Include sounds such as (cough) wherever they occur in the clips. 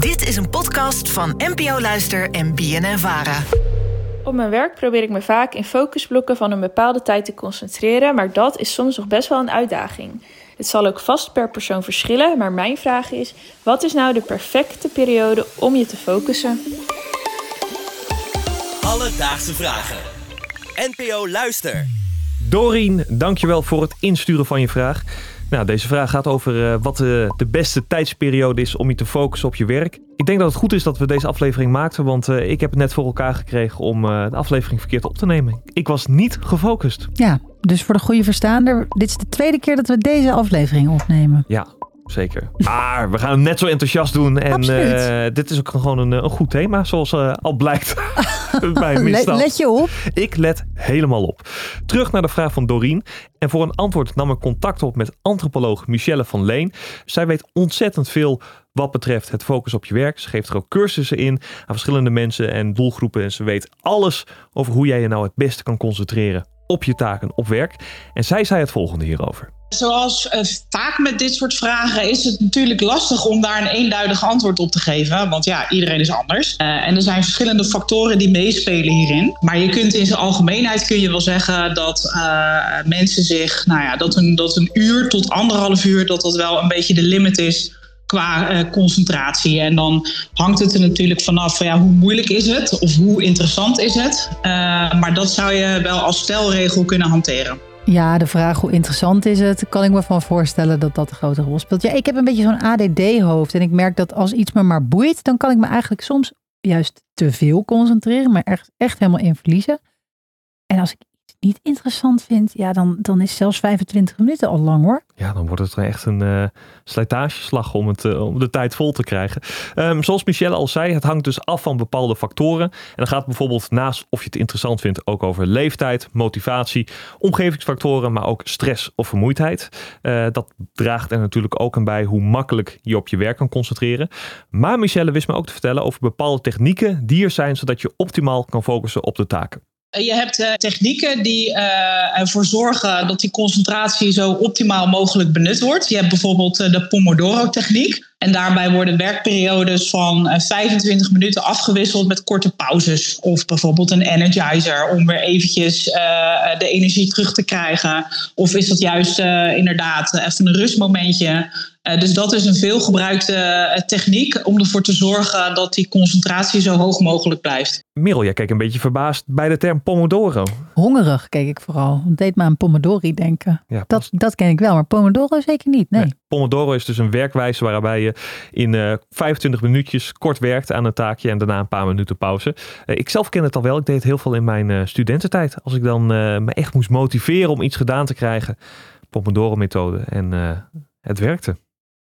Dit is een podcast van NPO Luister en BNN Vara. Op mijn werk probeer ik me vaak in focusblokken van een bepaalde tijd te concentreren, maar dat is soms nog best wel een uitdaging. Het zal ook vast per persoon verschillen, maar mijn vraag is: wat is nou de perfecte periode om je te focussen? Alledaagse vragen. NPO Luister. Dorien, dankjewel voor het insturen van je vraag. Nou, deze vraag gaat over eh, wat de, de beste tijdsperiode is om je te focussen op je werk. Ik denk dat het goed is dat we deze aflevering maakten, want eh, ik heb het net voor elkaar gekregen om eh, de aflevering verkeerd op te nemen. Ik was niet gefocust. Ja, dus voor de goede verstaander, dit is de tweede keer dat we deze aflevering opnemen. Ja, zeker. (laughs) Maar we gaan hem net zo enthousiast doen. En eh, dit is ook gewoon een, een goed thema, zoals eh, al blijkt (laughs) (laughs) bij Let, let je op. Ik let helemaal op. Terug naar de vraag van Dorien. En voor een antwoord nam ik contact op met antropoloog Michelle van Leen. Zij weet ontzettend veel wat betreft het focus op je werk. Ze geeft er ook cursussen in aan verschillende mensen en doelgroepen. En ze weet alles over hoe jij je nou het beste kan concentreren op je taken op werk. En zij zei het volgende hierover. Zoals eh, vaak met dit soort vragen is het natuurlijk lastig om daar een eenduidig antwoord op te geven. Want ja, iedereen is anders. Eh, en er zijn verschillende factoren die meespelen hierin. Maar je kunt in zijn algemeenheid kun je wel zeggen dat eh, mensen zich, nou ja, dat een, dat een uur tot anderhalf uur, dat dat wel een beetje de limit is qua concentratie. En dan hangt het er natuurlijk vanaf van ja, hoe moeilijk is het of hoe interessant is het. Maar dat zou je wel als stelregel kunnen hanteren. Ja, de vraag hoe interessant is het, kan ik me van voorstellen dat dat een grote rol speelt. Ja, ik heb een beetje zo'n ADD-hoofd en ik merk dat als iets me maar boeit, dan kan ik me eigenlijk soms juist te veel concentreren, maar echt, echt helemaal in verliezen. En als ik niet interessant vind, ja, dan, dan is zelfs 25 minuten al lang hoor. Ja, dan wordt het echt een eh, slijtageslag om, het, eh, om de tijd vol te krijgen. Ehm, zoals Michelle al zei, het hangt dus af van bepaalde factoren. En dan gaat bijvoorbeeld naast of je het interessant vindt ook over leeftijd, motivatie, omgevingsfactoren, maar ook stress of vermoeidheid. Eh, dat draagt er natuurlijk ook aan bij hoe makkelijk je op je werk kan concentreren. Maar Michelle wist me ook te vertellen over bepaalde technieken die er zijn zodat je optimaal kan focussen op de taken. Je hebt eh, technieken die eh, ervoor zorgen dat die concentratie zo optimaal mogelijk benut wordt. Je hebt bijvoorbeeld eh, de Pomodoro-techniek. En daarbij worden werkperiodes van eh, 25 minuten afgewisseld met korte pauzes. Of bijvoorbeeld een energizer om weer eventjes eh, de energie terug te krijgen. Of is dat juist eh, inderdaad even een rustmomentje. Eh, dus dat is een veelgebruikte eh, techniek om ervoor te zorgen dat die concentratie zo hoog mogelijk blijft. Merel, jij kijkt een beetje verbaasd bij de term Pomodoro. Hongerig keek ik vooral. Het deed me aan Pomodori denken. Ja, Dat, dat ken ik wel, maar Pomodoro zeker niet. Nee. Nee, Pomodoro is dus een werkwijze waarbij je in eh 25 minuutjes kort werkt aan een taakje en daarna een paar minuten pauze. Eh, ik zelf ken het al wel. Ik deed het heel veel in mijn eh, studententijd. Als ik dan eh, me echt moest motiveren om iets gedaan te krijgen. Pomodoro methode. En eh, het werkte.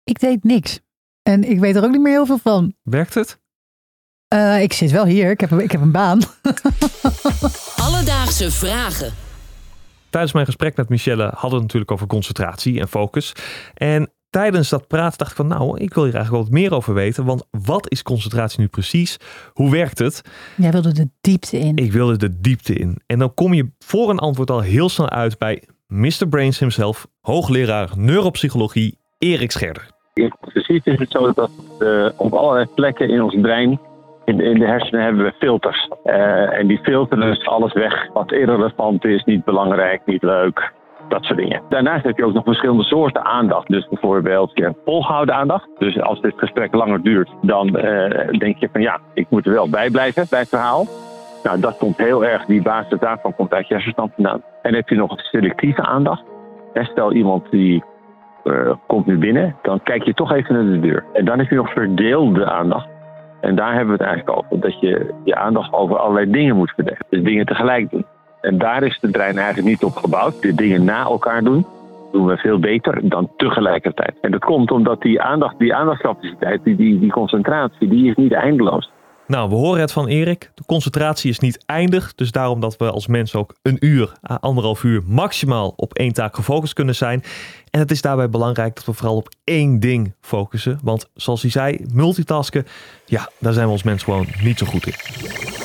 Ik deed niks. En ik weet er ook niet meer heel veel van. Werkt het? Eh, ik zit wel hier. Ik heb, ik heb een baan. (laughs) Alledaagse vragen. Tijdens mijn gesprek met Michelle hadden we het natuurlijk over concentratie en focus. En tijdens dat praten dacht ik van nou, ik wil hier eigenlijk wel wat meer over weten. Want wat is concentratie nu precies? Hoe werkt het? Jij wilde de diepte in. Ik wilde de diepte in. En dan kom je voor een antwoord al heel snel uit bij Mr. Brains himself, hoogleraar neuropsychologie Erik Scherder. Precies is het zo dat eh, op allerlei plekken in ons brein, in, in de hersenen, hebben we filters. Eh, en die filteren dus alles weg wat irrelevant is, niet belangrijk, niet leuk. Dat soort dingen. Daarnaast heb je ook nog verschillende soorten aandacht. Dus bijvoorbeeld je volgehouden aandacht. Dus als dit gesprek langer duurt, dan eh, denk je van ja, ik moet er wel bij blijven bij het verhaal. Nou, dat komt heel erg, die basis daarvan komt uit je hersenstand vandaan. En heb je nog selectieve aandacht. Stel iemand die eh, komt nu binnen, dan kijk je toch even naar de deur. En dan heb je nog verdeelde aandacht. En daar hebben we het eigenlijk over. Dat je je aandacht over allerlei dingen moet verdelen. Dus dingen tegelijk doen. En daar is de brein eigenlijk niet op gebouwd. De dingen na elkaar doen, doen we veel beter dan tegelijkertijd. En dat komt omdat die aandacht, die aandachtscapaciteit, die, die concentratie, die is niet eindeloos. Nou, we horen het van Erik. De concentratie is niet eindig. Dus daarom dat we als mens ook een uur, anderhalf uur maximaal op één taak gefocust kunnen zijn. En het is daarbij belangrijk dat we vooral op één ding focussen. Want zoals hij zei, multitasken, ja, daar zijn we als mens gewoon niet zo goed in.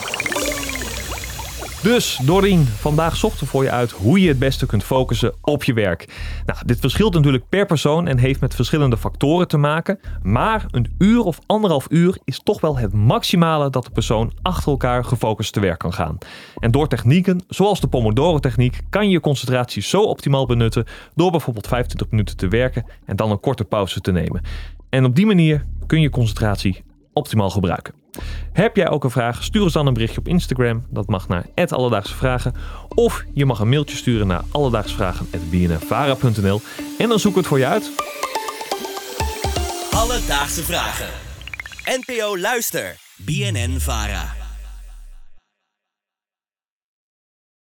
Dus Dorien, vandaag zochten we voor je uit hoe je het beste kunt focussen op je werk. Nou, dit verschilt natuurlijk per persoon en heeft met verschillende factoren te maken. Maar een uur of anderhalf uur is toch wel het maximale dat de persoon achter elkaar gefocust te werk kan gaan. En door technieken zoals de Pomodoro-techniek kan je je concentratie zo optimaal benutten door bijvoorbeeld 25 minuten te werken en dan een korte pauze te nemen. En op die manier kun je concentratie optimaal gebruiken. Heb jij ook een vraag? Stuur ons dan een berichtje op Instagram. Dat mag naar Alledaagse Vragen. Of je mag een mailtje sturen naar alledaagsvragen.bnnvara.nl en dan zoeken we het voor je uit. Alledaagse Vragen. NPO Luister. BNN Vara.